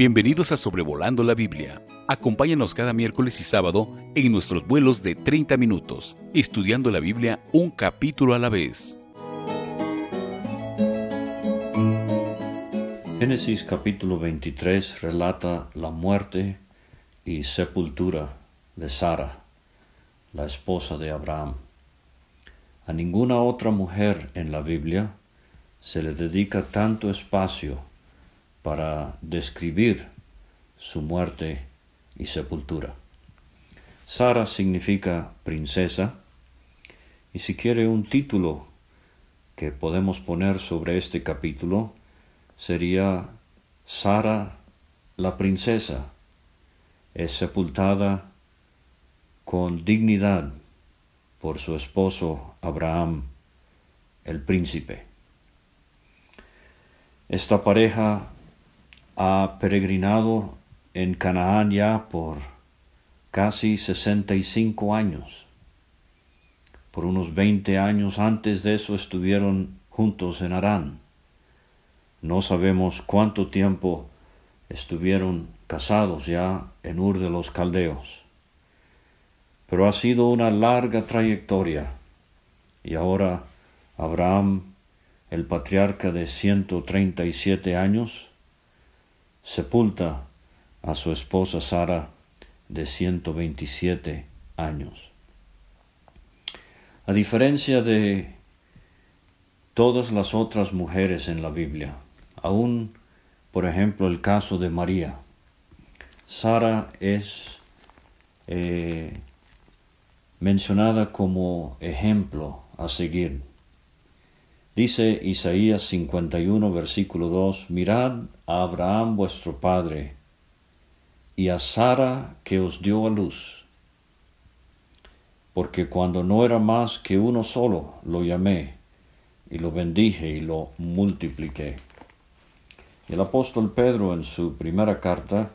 Bienvenidos a Sobrevolando la Biblia. Acompáñanos cada miércoles y sábado en nuestros vuelos de 30 minutos, estudiando la Biblia un capítulo a la vez. Génesis capítulo 23 relata la muerte y sepultura de Sara, la esposa de Abraham. A ninguna otra mujer en la Biblia se le dedica tanto espacio para describir su muerte y sepultura. Sara significa princesa y si quiere un título que podemos poner sobre este capítulo sería Sara la princesa es sepultada con dignidad por su esposo Abraham el príncipe. Esta pareja ha peregrinado en Canaán ya por casi sesenta y cinco años. Por unos veinte años antes de eso estuvieron juntos en Arán. No sabemos cuánto tiempo estuvieron casados ya en Ur de los Caldeos. Pero ha sido una larga trayectoria y ahora Abraham, el patriarca de ciento treinta y siete años, sepulta a su esposa Sara de 127 años. A diferencia de todas las otras mujeres en la Biblia, aún por ejemplo el caso de María, Sara es eh, mencionada como ejemplo a seguir. Dice Isaías 51, versículo 2, Mirad a Abraham vuestro padre y a Sara que os dio a luz, porque cuando no era más que uno solo, lo llamé y lo bendije y lo multipliqué. El apóstol Pedro en su primera carta,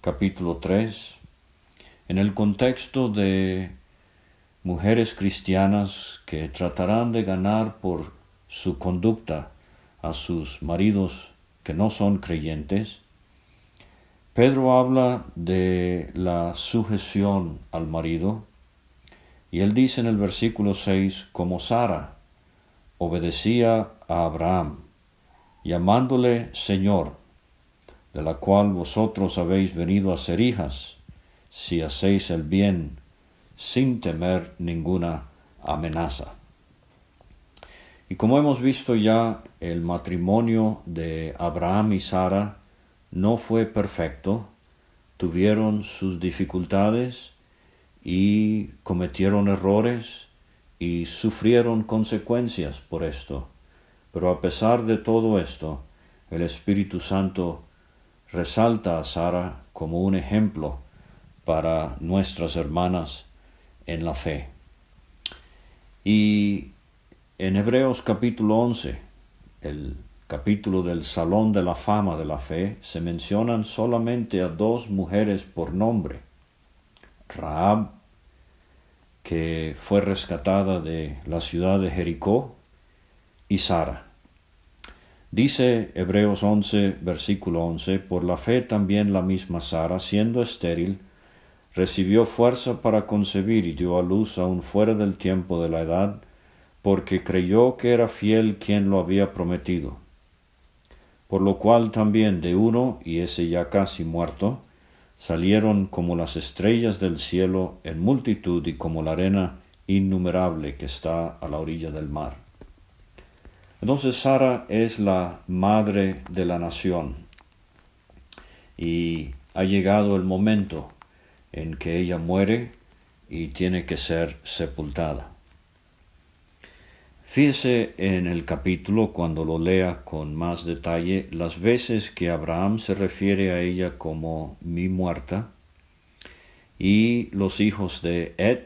capítulo 3, en el contexto de mujeres cristianas que tratarán de ganar por su conducta a sus maridos que no son creyentes, Pedro habla de la sujeción al marido y él dice en el versículo 6 como Sara obedecía a Abraham, llamándole Señor, de la cual vosotros habéis venido a ser hijas, si hacéis el bien sin temer ninguna amenaza. Y como hemos visto ya, el matrimonio de Abraham y Sara no fue perfecto, tuvieron sus dificultades y cometieron errores y sufrieron consecuencias por esto. Pero a pesar de todo esto, el Espíritu Santo resalta a Sara como un ejemplo para nuestras hermanas en la fe. Y en Hebreos capítulo 11, el capítulo del Salón de la Fama de la Fe, se mencionan solamente a dos mujeres por nombre. Raab, que fue rescatada de la ciudad de Jericó, y Sara. Dice Hebreos 11, versículo 11, por la fe también la misma Sara, siendo estéril, recibió fuerza para concebir y dio a luz aún fuera del tiempo de la edad, porque creyó que era fiel quien lo había prometido. Por lo cual también de uno, y ese ya casi muerto, salieron como las estrellas del cielo en multitud y como la arena innumerable que está a la orilla del mar. Entonces Sara es la madre de la nación y ha llegado el momento en que ella muere y tiene que ser sepultada. Fíjese en el capítulo cuando lo lea con más detalle las veces que Abraham se refiere a ella como mi muerta y los hijos de Ed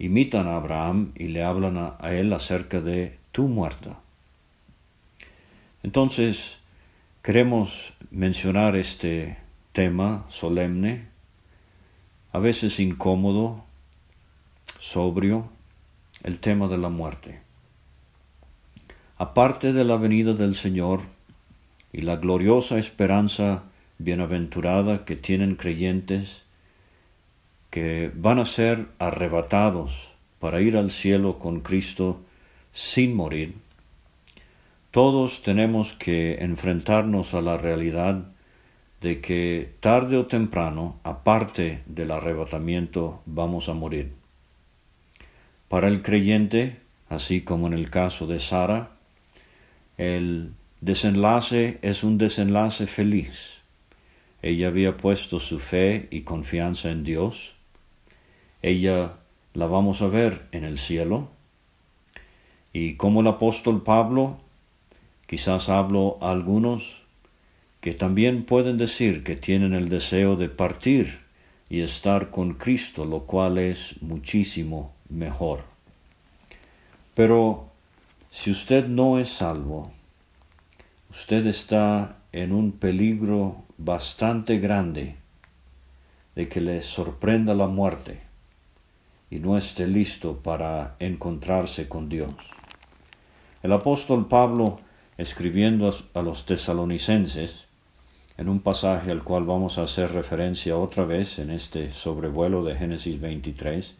imitan a Abraham y le hablan a, él acerca de tu muerta. Entonces, queremos mencionar este tema solemne, a veces incómodo, sobrio, el tema de la muerte. Aparte de la venida del Señor y la gloriosa esperanza bienaventurada que tienen creyentes que van a ser arrebatados para ir al cielo con Cristo sin morir, todos tenemos que enfrentarnos a la realidad de que tarde o temprano, aparte del arrebatamiento, vamos a morir. Para el creyente, así como en el caso de Sara, el desenlace es un desenlace feliz. Ella había puesto su fe y confianza en Dios. Ella la vamos a ver en el cielo. Y como el apóstol Pablo, quizás hablo a algunos que también pueden decir que tienen el deseo de partir y estar con Cristo, lo cual es muchísimo mejor. Pero si usted no es salvo, usted está en un peligro bastante grande de que le sorprenda la muerte y no esté listo para encontrarse con Dios. El apóstol Pablo, escribiendo a los tesalonicenses, en un pasaje al cual vamos a hacer referencia otra vez en este sobrevuelo de Génesis 23,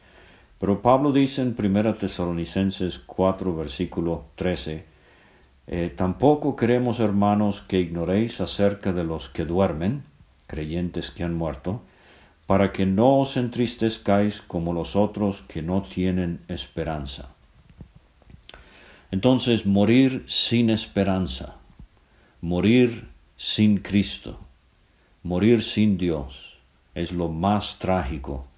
pero Pablo dice en 1 Tesalonicenses 4, versículo 13, eh, Tampoco queremos, hermanos, que ignoréis acerca de los que duermen, creyentes que han muerto, para que no os entristezcáis como los otros que no tienen esperanza. Entonces, morir sin esperanza, morir sin Cristo, morir sin Dios, es lo más trágico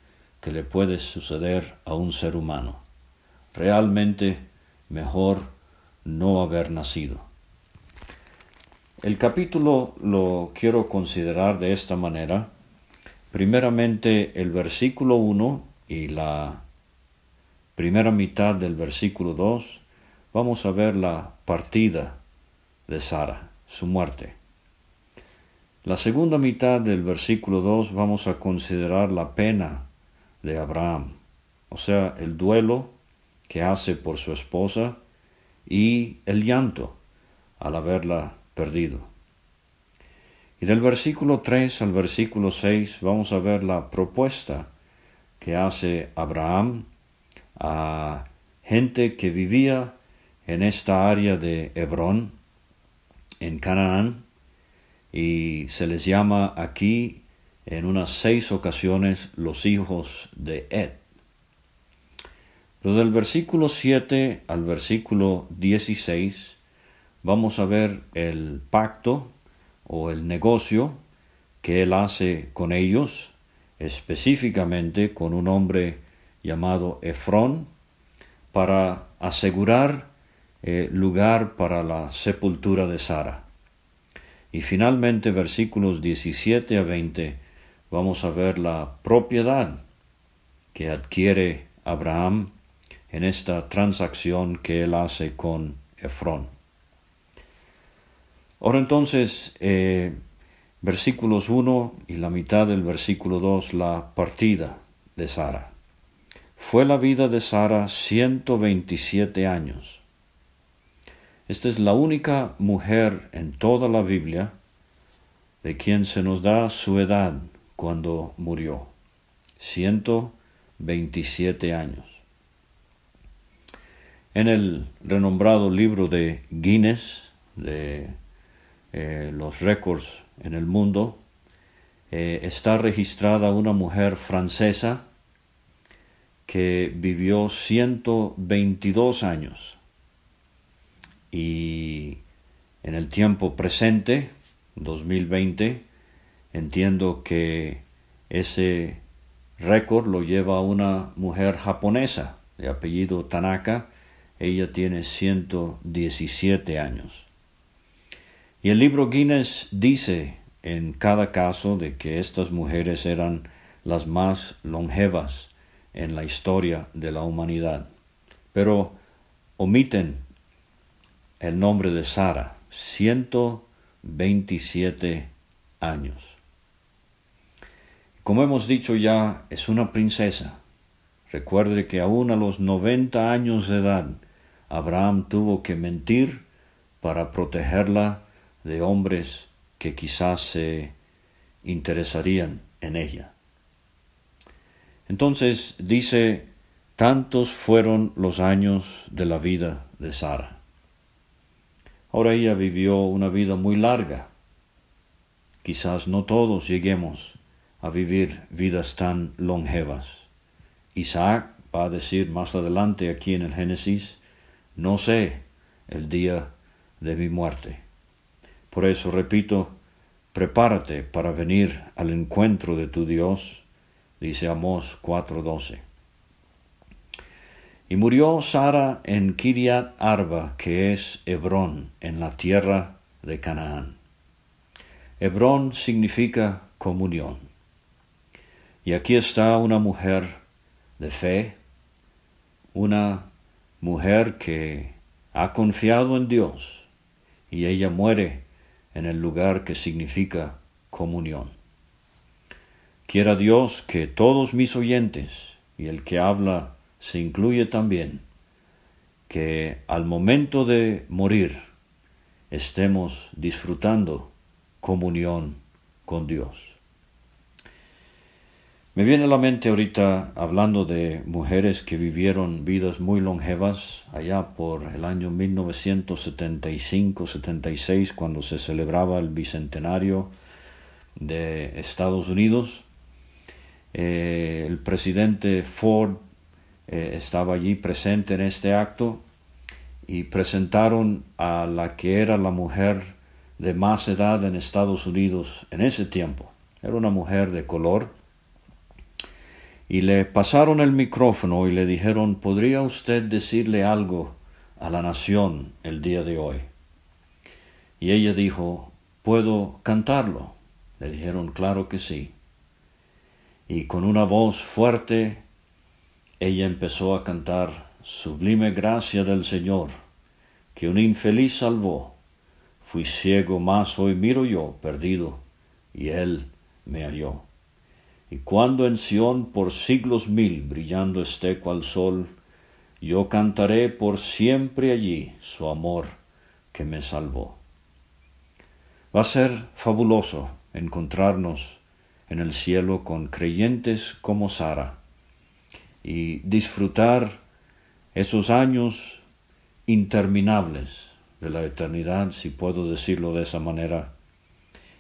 que le puede suceder a un ser humano. Realmente mejor no haber nacido. El capítulo lo quiero considerar de esta manera. Primeramente el versículo 1 y la primera mitad del versículo 2 vamos a ver la partida de Sara, su muerte. La segunda mitad del versículo 2 vamos a considerar la pena de Abraham, o sea, el duelo que hace por su esposa y el llanto al haberla perdido. Y del versículo 3 al versículo 6 vamos a ver la propuesta que hace Abraham a gente que vivía en esta área de Hebrón, en Canaán, y se les llama aquí en unas seis ocasiones los hijos de Ed. Pero del versículo 7 al versículo 16 vamos a ver el pacto o el negocio que él hace con ellos, específicamente con un hombre llamado Efrón, para asegurar eh, lugar para la sepultura de Sara. Y finalmente versículos 17 a 20 vamos a ver la propiedad que adquiere Abraham en esta transacción que él hace con Efrón. Ahora entonces, eh, versículos 1 y la mitad del versículo 2, la partida de Sara. Fue la vida de Sara 127 años. Esta es la única mujer en toda la Biblia de quien se nos da su edad cuando murió. 127 años. En el renombrado libro de Guinness, de eh, los récords en el mundo, eh, está registrada una mujer francesa que vivió 122 años. Y en el tiempo presente, 2020, Entiendo que ese récord lo lleva una mujer japonesa de apellido Tanaka. Ella tiene 117 años. Y el libro Guinness dice en cada caso de que estas mujeres eran las más longevas en la historia de la humanidad. Pero omiten el nombre de Sara, 127 años. Como hemos dicho ya, es una princesa. Recuerde que aún a los noventa años de edad, Abraham tuvo que mentir para protegerla de hombres que quizás se interesarían en ella. Entonces dice, tantos fueron los años de la vida de Sara. Ahora ella vivió una vida muy larga. Quizás no todos lleguemos a vivir vidas tan longevas. Isaac va a decir más adelante aquí en el Génesis, no sé el día de mi muerte. Por eso repito, prepárate para venir al encuentro de tu Dios, dice Amós 4:12. Y murió Sara en Kiriat Arba, que es Hebrón, en la tierra de Canaán. Hebrón significa comunión. Y aquí está una mujer de fe, una mujer que ha confiado en Dios y ella muere en el lugar que significa comunión. Quiera Dios que todos mis oyentes y el que habla se incluye también, que al momento de morir estemos disfrutando comunión con Dios. Me viene a la mente ahorita hablando de mujeres que vivieron vidas muy longevas allá por el año 1975-76 cuando se celebraba el bicentenario de Estados Unidos. Eh, el presidente Ford eh, estaba allí presente en este acto y presentaron a la que era la mujer de más edad en Estados Unidos en ese tiempo. Era una mujer de color y le pasaron el micrófono y le dijeron, ¿podría usted decirle algo a la nación el día de hoy? Y ella dijo, ¿puedo cantarlo? Le dijeron, claro que sí. Y con una voz fuerte, ella empezó a cantar, Sublime gracia del Señor, que un infeliz salvó. Fui ciego, mas hoy miro yo, perdido, y Él me halló. Y cuando en Sión por siglos mil brillando esté cual sol, yo cantaré por siempre allí su amor que me salvó. Va a ser fabuloso encontrarnos en el cielo con creyentes como Sara y disfrutar esos años interminables de la eternidad, si puedo decirlo de esa manera,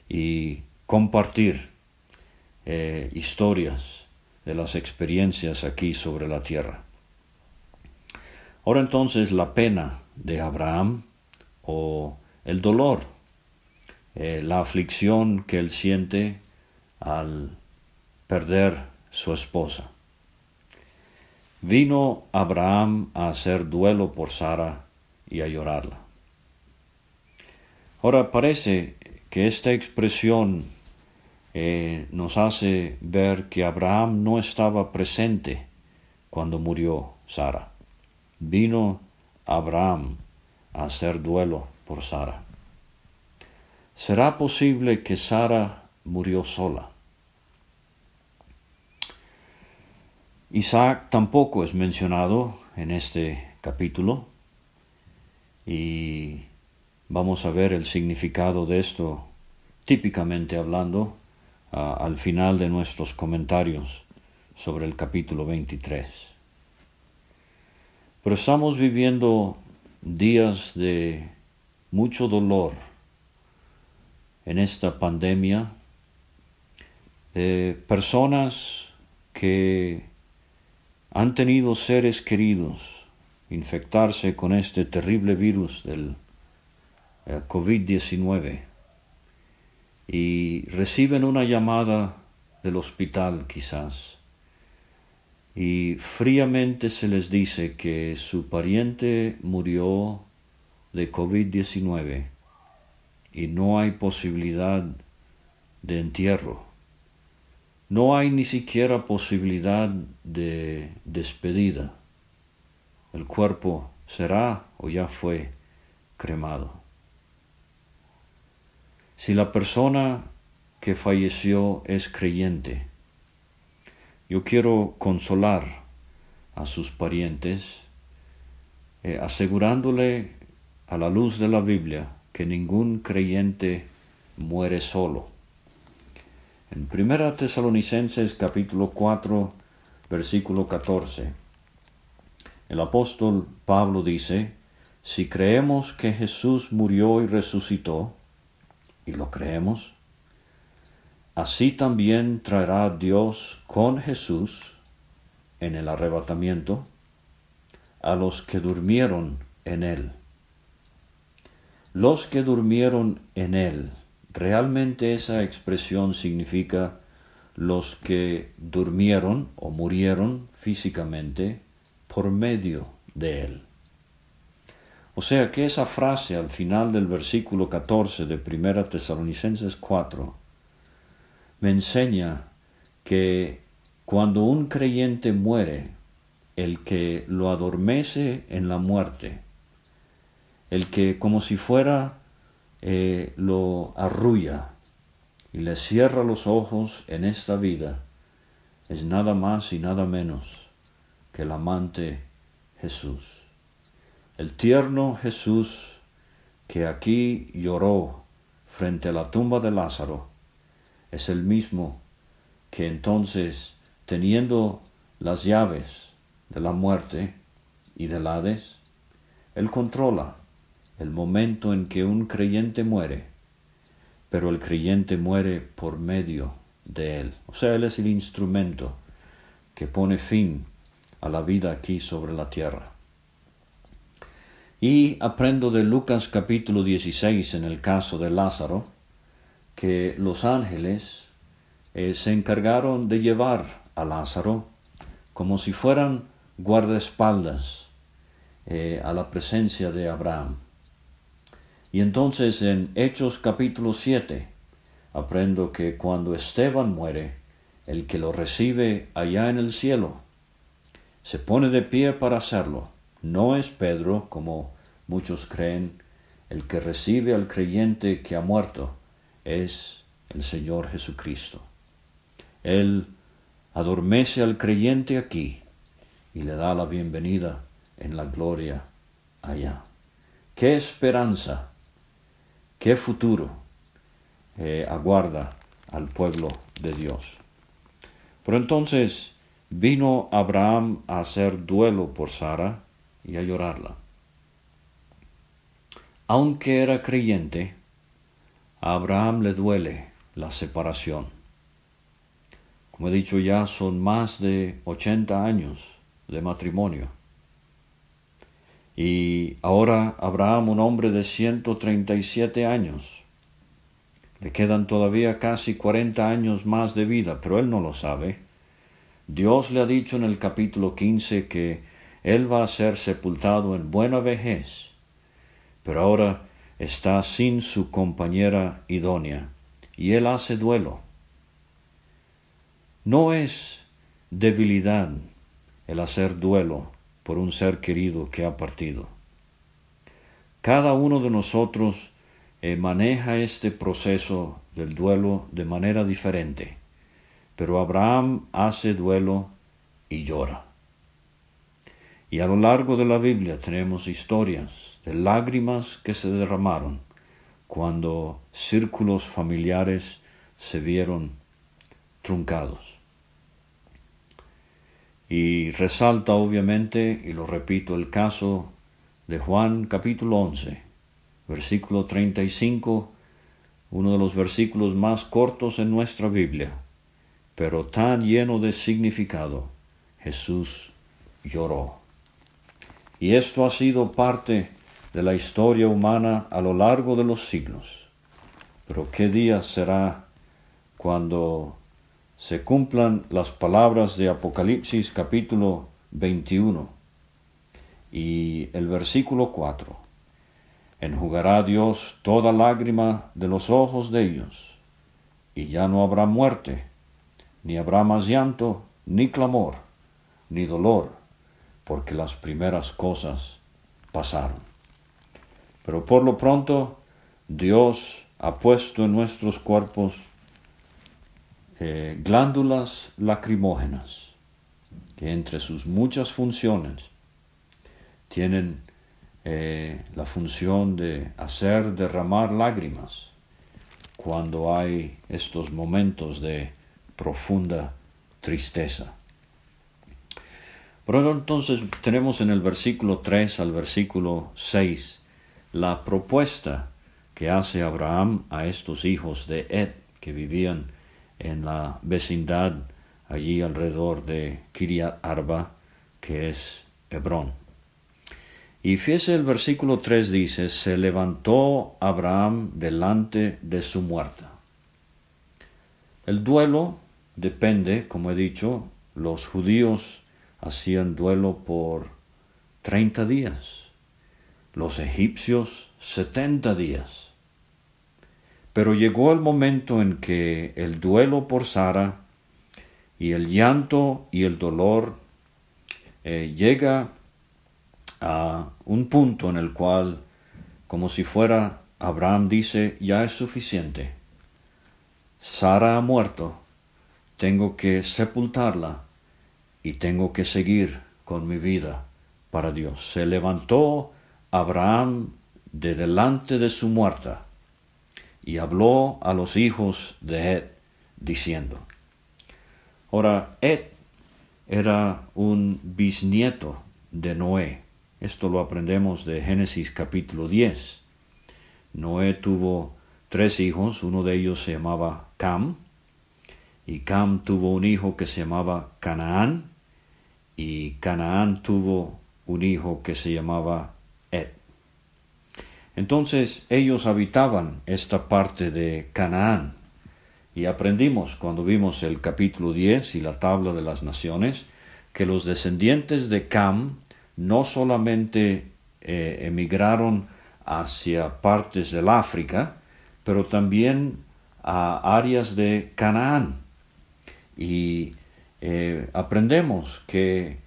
y compartir eh, historias de las experiencias aquí sobre la tierra. Ahora entonces la pena de Abraham o el dolor, eh, la aflicción que él siente al perder su esposa. Vino Abraham a hacer duelo por Sara y a llorarla. Ahora parece que esta expresión eh, nos hace ver que Abraham no estaba presente cuando murió Sara. Vino Abraham a hacer duelo por Sara. ¿Será posible que Sara murió sola? Isaac tampoco es mencionado en este capítulo y vamos a ver el significado de esto típicamente hablando al final de nuestros comentarios sobre el capítulo 23. Pero estamos viviendo días de mucho dolor en esta pandemia, de personas que han tenido seres queridos infectarse con este terrible virus del eh, COVID-19 y reciben una llamada del hospital quizás y fríamente se les dice que su pariente murió de COVID-19 y no hay posibilidad de entierro. No hay ni siquiera posibilidad de despedida. El cuerpo será o ya fue cremado. Si la persona que falleció es creyente, yo quiero consolar a sus parientes, eh, asegurándole a la luz de la Biblia que ningún creyente muere solo. En 1 Tesalonicenses capítulo 4, versículo 14, el apóstol Pablo dice, si creemos que Jesús murió y resucitó, y lo creemos, así también traerá Dios con Jesús en el arrebatamiento a los que durmieron en él. Los que durmieron en él Realmente esa expresión significa los que durmieron o murieron físicamente por medio de él. O sea que esa frase al final del versículo 14 de 1 Tesalonicenses 4 me enseña que cuando un creyente muere, el que lo adormece en la muerte, el que como si fuera eh, lo arrulla y le cierra los ojos en esta vida, es nada más y nada menos que el amante Jesús. El tierno Jesús que aquí lloró frente a la tumba de Lázaro es el mismo que entonces, teniendo las llaves de la muerte y del Hades, Él controla el momento en que un creyente muere, pero el creyente muere por medio de él. O sea, él es el instrumento que pone fin a la vida aquí sobre la tierra. Y aprendo de Lucas capítulo 16 en el caso de Lázaro, que los ángeles eh, se encargaron de llevar a Lázaro como si fueran guardaespaldas eh, a la presencia de Abraham. Y entonces en Hechos capítulo 7 aprendo que cuando Esteban muere, el que lo recibe allá en el cielo, se pone de pie para hacerlo. No es Pedro, como muchos creen, el que recibe al creyente que ha muerto, es el Señor Jesucristo. Él adormece al creyente aquí y le da la bienvenida en la gloria allá. ¡Qué esperanza! ¿Qué futuro eh, aguarda al pueblo de Dios? Pero entonces vino Abraham a hacer duelo por Sara y a llorarla. Aunque era creyente, a Abraham le duele la separación. Como he dicho ya, son más de ochenta años de matrimonio. Y ahora Abraham, un hombre de 137 años, le quedan todavía casi 40 años más de vida, pero él no lo sabe. Dios le ha dicho en el capítulo 15 que él va a ser sepultado en buena vejez, pero ahora está sin su compañera idónea, y él hace duelo. No es debilidad el hacer duelo, por un ser querido que ha partido. Cada uno de nosotros eh, maneja este proceso del duelo de manera diferente, pero Abraham hace duelo y llora. Y a lo largo de la Biblia tenemos historias de lágrimas que se derramaron cuando círculos familiares se vieron truncados. Y resalta obviamente, y lo repito, el caso de Juan capítulo 11, versículo 35, uno de los versículos más cortos en nuestra Biblia, pero tan lleno de significado. Jesús lloró. Y esto ha sido parte de la historia humana a lo largo de los siglos. Pero ¿qué día será cuando se cumplan las palabras de Apocalipsis capítulo 21 y el versículo 4. Enjugará Dios toda lágrima de los ojos de ellos, y ya no habrá muerte, ni habrá más llanto, ni clamor, ni dolor, porque las primeras cosas pasaron. Pero por lo pronto, Dios ha puesto en nuestros cuerpos eh, glándulas lacrimógenas, que entre sus muchas funciones tienen eh, la función de hacer derramar lágrimas cuando hay estos momentos de profunda tristeza. Pero entonces tenemos en el versículo 3 al versículo 6 la propuesta que hace Abraham a estos hijos de Ed que vivían en la vecindad allí alrededor de Kiriat Arba, que es Hebrón. Y fíjese el versículo 3 dice, se levantó Abraham delante de su muerta. El duelo depende, como he dicho, los judíos hacían duelo por 30 días, los egipcios 70 días. Pero llegó el momento en que el duelo por Sara y el llanto y el dolor eh, llega a un punto en el cual, como si fuera Abraham dice, ya es suficiente. Sara ha muerto, tengo que sepultarla y tengo que seguir con mi vida para Dios. Se levantó Abraham de delante de su muerta y habló a los hijos de Ed, diciendo. Ahora, Ed era un bisnieto de Noé. Esto lo aprendemos de Génesis capítulo 10. Noé tuvo tres hijos, uno de ellos se llamaba Cam, y Cam tuvo un hijo que se llamaba Canaán, y Canaán tuvo un hijo que se llamaba Ed. Entonces ellos habitaban esta parte de Canaán, y aprendimos cuando vimos el capítulo 10 y la tabla de las naciones, que los descendientes de Cam no solamente eh, emigraron hacia partes del África, pero también a áreas de Canaán. Y eh, aprendemos que,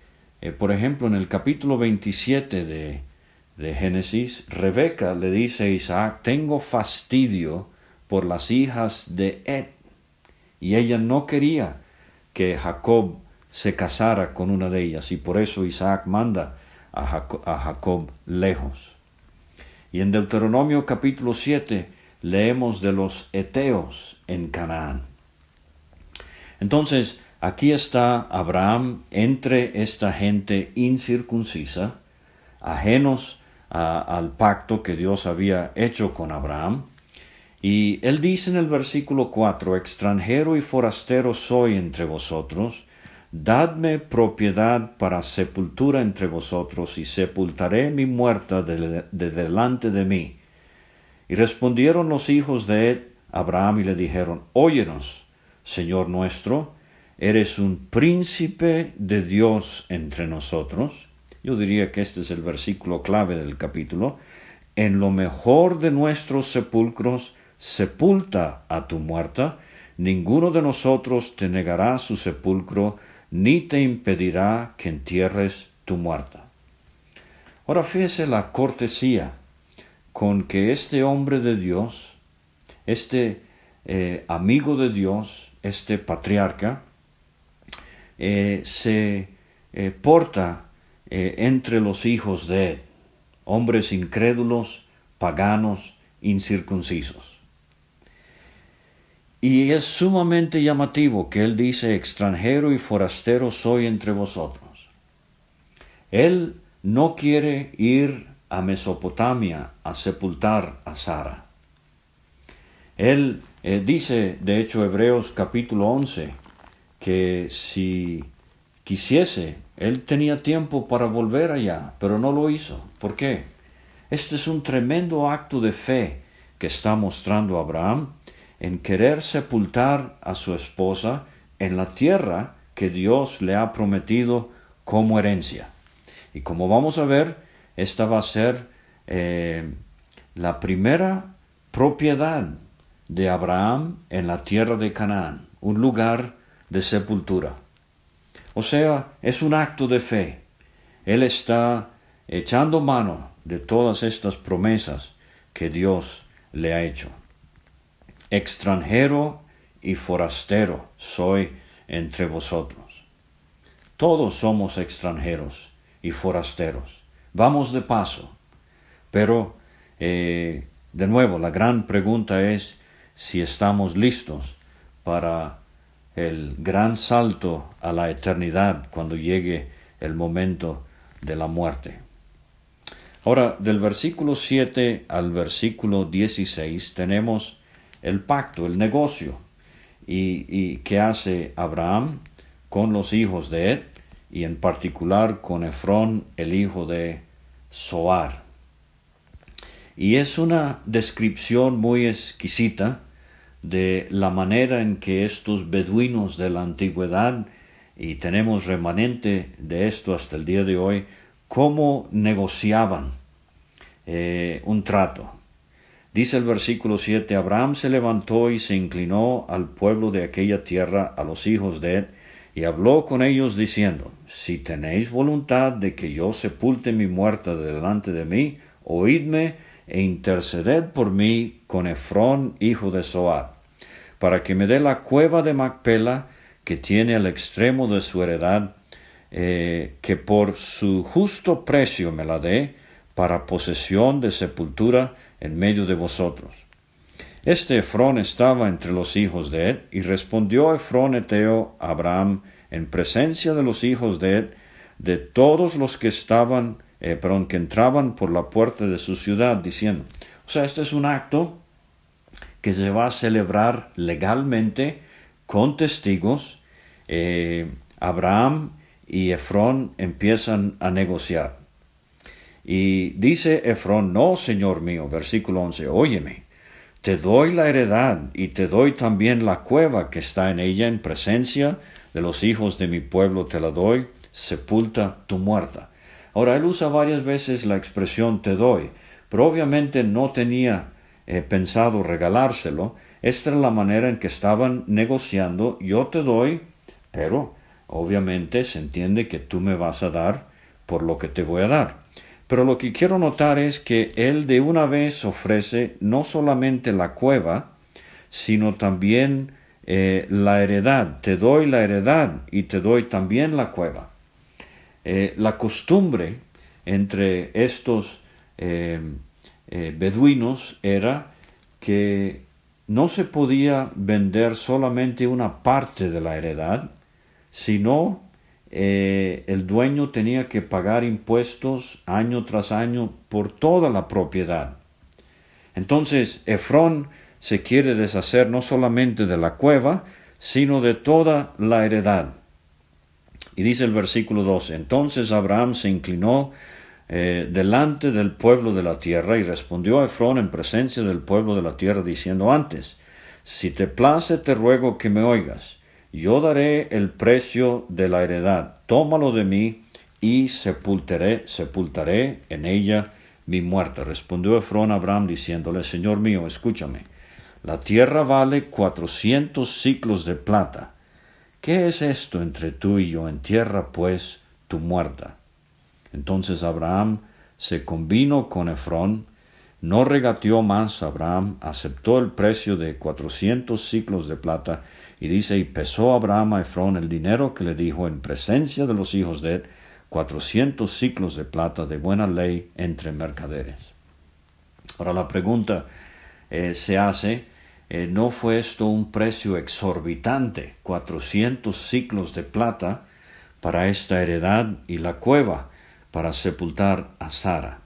eh, por ejemplo, en el capítulo 27 de, de Génesis, Rebeca le dice a Isaac, tengo fastidio por las hijas de Ed. Y ella no quería que Jacob se casara con una de ellas y por eso Isaac manda a Jacob, lejos. Y en Deuteronomio capítulo 7 leemos de los Eteos en Canaán. Entonces, aquí está Abraham entre esta gente incircuncisa, ajenos al pacto que Dios había hecho con Abraham, y él dice en el versículo 4, extranjero y forastero soy entre vosotros, Dadme propiedad para sepultura entre vosotros, y sepultaré mi muerta de, delante de mí. Y respondieron los hijos de Ed Abraham y le dijeron, Óyenos, Señor nuestro, eres un príncipe de Dios entre nosotros. Yo diría que este es el versículo clave del capítulo. En lo mejor de nuestros sepulcros, sepulta a tu muerta, ninguno de nosotros te negará su sepulcro, ni te impedirá que entierres tu muerta. Ahora fíjese la cortesía con que este hombre de Dios, este eh, amigo de Dios, este patriarca, eh, se eh, porta entre los hijos de hombres incrédulos, paganos, incircuncisos. Y es sumamente llamativo que él dice, extranjero y forastero soy entre vosotros. Él no quiere ir a Mesopotamia a sepultar a Sara. Él eh, dice, de hecho, Hebreos capítulo 11, que si quisiese, él tenía tiempo para volver allá, pero no lo hizo. ¿Por qué? Este es un tremendo acto de fe que está mostrando Abraham en querer sepultar a su esposa en la tierra que Dios le ha prometido como herencia. Y como vamos a ver, esta va a ser eh, la primera propiedad de Abraham en la tierra de Canaán, un lugar de sepultura. O sea, es un acto de fe. Él está echando mano de todas estas promesas que Dios le ha hecho extranjero y forastero soy entre vosotros. Todos somos extranjeros y forasteros. Vamos de paso. Pero, eh, de nuevo, la gran pregunta es, si estamos listos para el gran salto a la eternidad cuando llegue el momento de la muerte. Ahora, del versículo 7 al versículo 16 tenemos el pacto, el negocio, y, y que hace Abraham con los hijos de Ed, y en particular con Efrón, el hijo de Soar. Y es una descripción muy exquisita de la manera en que estos beduinos de la antigüedad, y tenemos remanente de esto hasta el día de hoy, cómo negociaban eh, un trato. Dice el versículo 7, Abraham se levantó y se inclinó al pueblo de aquella tierra, a los hijos de él, y habló con ellos diciendo, Si tenéis voluntad de que yo sepulte mi muerta delante de mí, oídme e interceded por mí con Efrón, hijo de Soar, para que me dé la cueva de Macpela, que tiene al extremo de su heredad, eh, que por su justo precio me la dé, para posesión de sepultura en medio de vosotros. Este Efrón estaba entre los hijos de Ed, y respondió Efrón Eteo a Abraham en presencia de los hijos de Ed, de todos los que estaban, eh, perdón, que entraban por la puerta de su ciudad, diciendo, o sea, este es un acto que se va a celebrar legalmente con testigos. Eh, Abraham y Efrón empiezan a negociar. Y dice Efrón, no, Señor mío, versículo 11, óyeme, te doy la heredad y te doy también la cueva que está en ella en presencia de los hijos de mi pueblo te la doy, sepulta tu muerta. Ahora, él usa varias veces la expresión te doy, pero obviamente no tenía pensado regalárselo. Esta era la manera en que estaban negociando, yo te doy, pero obviamente se entiende que tú me vas a dar por lo que te voy a dar. Pero lo que quiero notar es que él de una vez ofrece no solamente la cueva, sino también eh, la heredad. Te doy la heredad y te doy también la cueva. Eh, la costumbre entre estos eh, beduinos era que no se podía vender solamente una parte de la heredad, sino eh, el dueño tenía que pagar impuestos año tras año por toda la propiedad. Entonces Efrón se quiere deshacer no solamente de la cueva, sino de toda la heredad. Y dice el versículo 12, entonces Abraham se inclinó eh, delante del pueblo de la tierra y respondió a Efrón en presencia del pueblo de la tierra diciendo antes, si te place te ruego que me oigas yo daré el precio de la heredad, tómalo de mí y sepultaré, sepultaré en ella mi muerte. Respondió Efrón a Abraham diciéndole, Señor mío, escúchame, la tierra vale cuatrocientos ciclos de plata. ¿Qué es esto entre tú y yo? En tierra, pues, tu muerta. Entonces Abraham se convino con Efrón, no regateó más Abraham, aceptó el precio de cuatrocientos ciclos de plata y dice, y pesó Abraham a Efrón el dinero que le dijo en presencia de los hijos de él, cuatrocientos ciclos de plata de buena ley entre mercaderes. Ahora la pregunta eh, se hace, eh, ¿no fue esto un precio exorbitante, cuatrocientos ciclos de plata para esta heredad y la cueva para sepultar a Sara?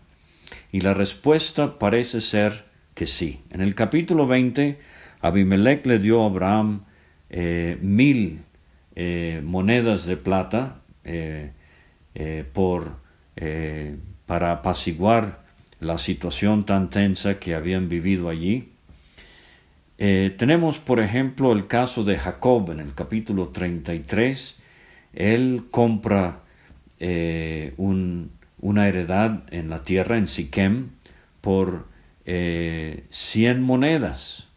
Y la respuesta parece ser que sí. En el capítulo 20, Abimelech le dio a Abraham eh, mil eh, monedas de plata eh, por, para apaciguar la situación tan tensa que habían vivido allí. tenemos, por ejemplo, el caso de Jacob en el capítulo 33. Él compra una heredad en la tierra, en Siquem, por cien monedas.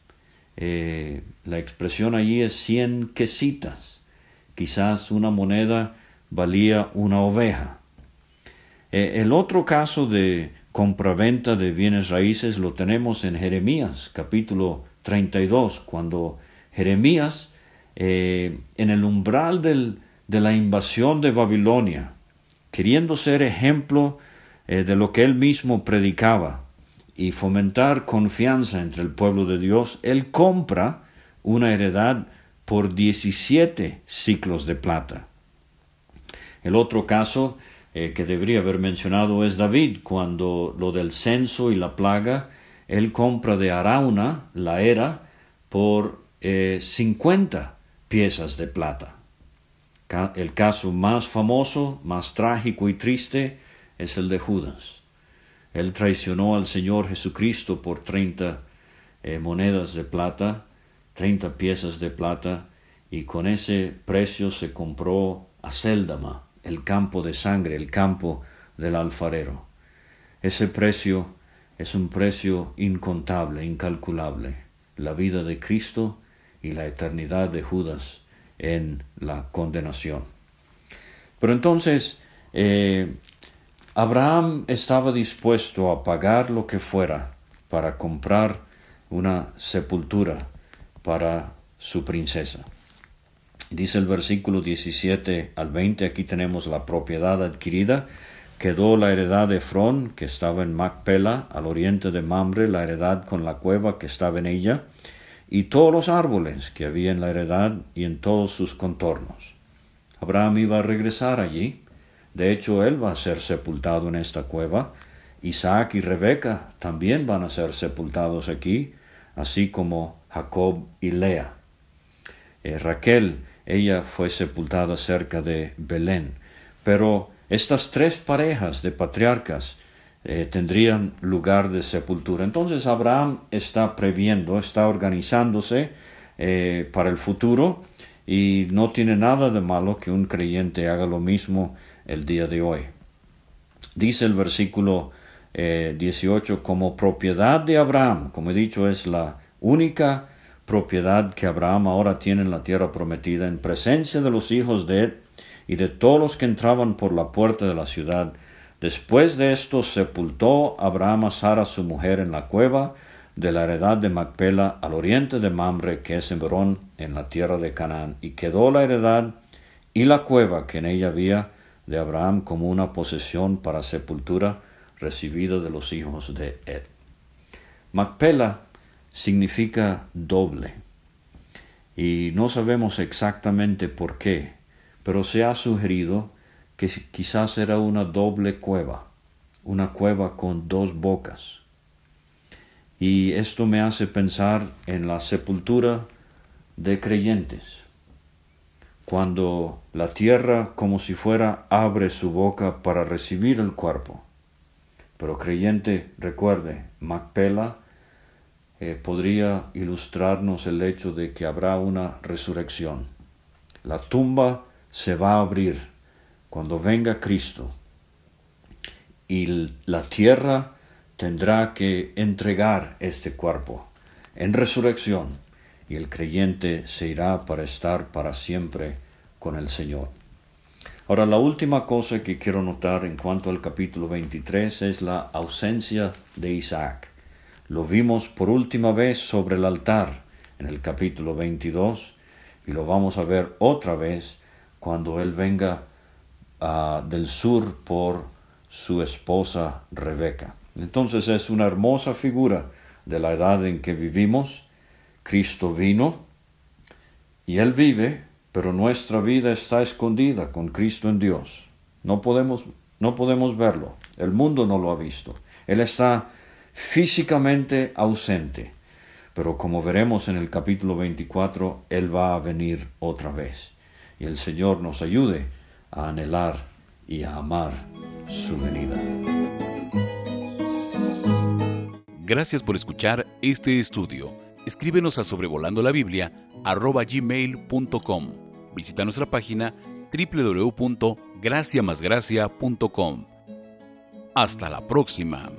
Eh, la expresión allí es cien quesitas. Quizás una moneda valía una oveja. Eh, el otro caso de compraventa de bienes raíces lo tenemos en Jeremías, capítulo 32, cuando Jeremías, eh, en el umbral de la invasión de Babilonia, queriendo ser ejemplo de lo que él mismo predicaba, y fomentar confianza entre el pueblo de Dios, él compra una heredad por 17 ciclos de plata. El otro caso eh, que debería haber mencionado es David, cuando lo del censo y la plaga, él compra de Arauna la era por eh, 50 piezas de plata. El caso más famoso, más trágico y triste es el de Judas. Él traicionó al Señor Jesucristo por treinta eh, monedas de plata, treinta piezas de plata, y con ese precio se compró a Céldama, el campo de sangre, el campo del alfarero. Ese precio es un precio incontable, incalculable, la vida de Cristo y la eternidad de Judas en la condenación. Pero entonces, eh, Abraham estaba dispuesto a pagar lo que fuera para comprar una sepultura para su princesa. Dice el versículo 17 al 20, aquí tenemos la propiedad adquirida. Quedó la heredad de Efrón, que estaba en Macpela, al oriente de Mamre, la heredad con la cueva que estaba en ella, y todos los árboles que había en la heredad y en todos sus contornos. Abraham iba a regresar allí, de hecho, él va a ser sepultado en esta cueva. Isaac y Rebeca también van a ser sepultados aquí, así como Jacob y Lea. Eh, Raquel, ella fue sepultada cerca de Belén. Pero estas tres parejas de patriarcas eh, tendrían lugar de sepultura. Entonces Abraham está previendo, está organizándose eh, para el futuro y no tiene nada de malo que un creyente haga lo mismo el día de hoy. Dice el versículo 18, eh, como propiedad de Abraham, como he dicho, es la única propiedad que Abraham ahora tiene en la tierra prometida, en presencia de los hijos de él y de todos los que entraban por la puerta de la ciudad. Después de esto sepultó Abraham a Sara su mujer en la cueva de la heredad de Macpela al oriente de Mamre, que es Hebrón, en la tierra de Canaán, y quedó la heredad y la cueva que en ella había de Abraham como una posesión para sepultura recibida de los hijos de Ed. Macpela significa doble y no sabemos exactamente por qué, pero se ha sugerido que quizás era una doble cueva, una cueva con dos bocas. Y esto me hace pensar en la sepultura de creyentes cuando la tierra como si fuera abre su boca para recibir el cuerpo. Pero creyente, recuerde, Macpela eh, podría ilustrarnos el hecho de que habrá una resurrección. La tumba se va a abrir cuando venga Cristo y la tierra tendrá que entregar este cuerpo en resurrección y el creyente se irá para estar para siempre con el Señor. Ahora, la última cosa que quiero notar en cuanto al capítulo 23 es la ausencia de Isaac. Lo vimos por última vez sobre el altar en el capítulo 22 y lo vamos a ver otra vez cuando él venga ah, del sur por su esposa Rebeca. Entonces es una hermosa figura de la edad en que vivimos Cristo vino y Él vive, pero nuestra vida está escondida con Cristo en Dios. No podemos, no podemos verlo. El mundo no lo ha visto. Él está físicamente ausente. Pero como veremos en el capítulo 24, Él va a venir otra vez. Y el Señor nos ayude a anhelar y a amar su venida. Gracias por escuchar este estudio escríbenos a sobrevolando la Biblia gmail.com. Visita nuestra página www.graciamasgracia.com. Hasta la próxima.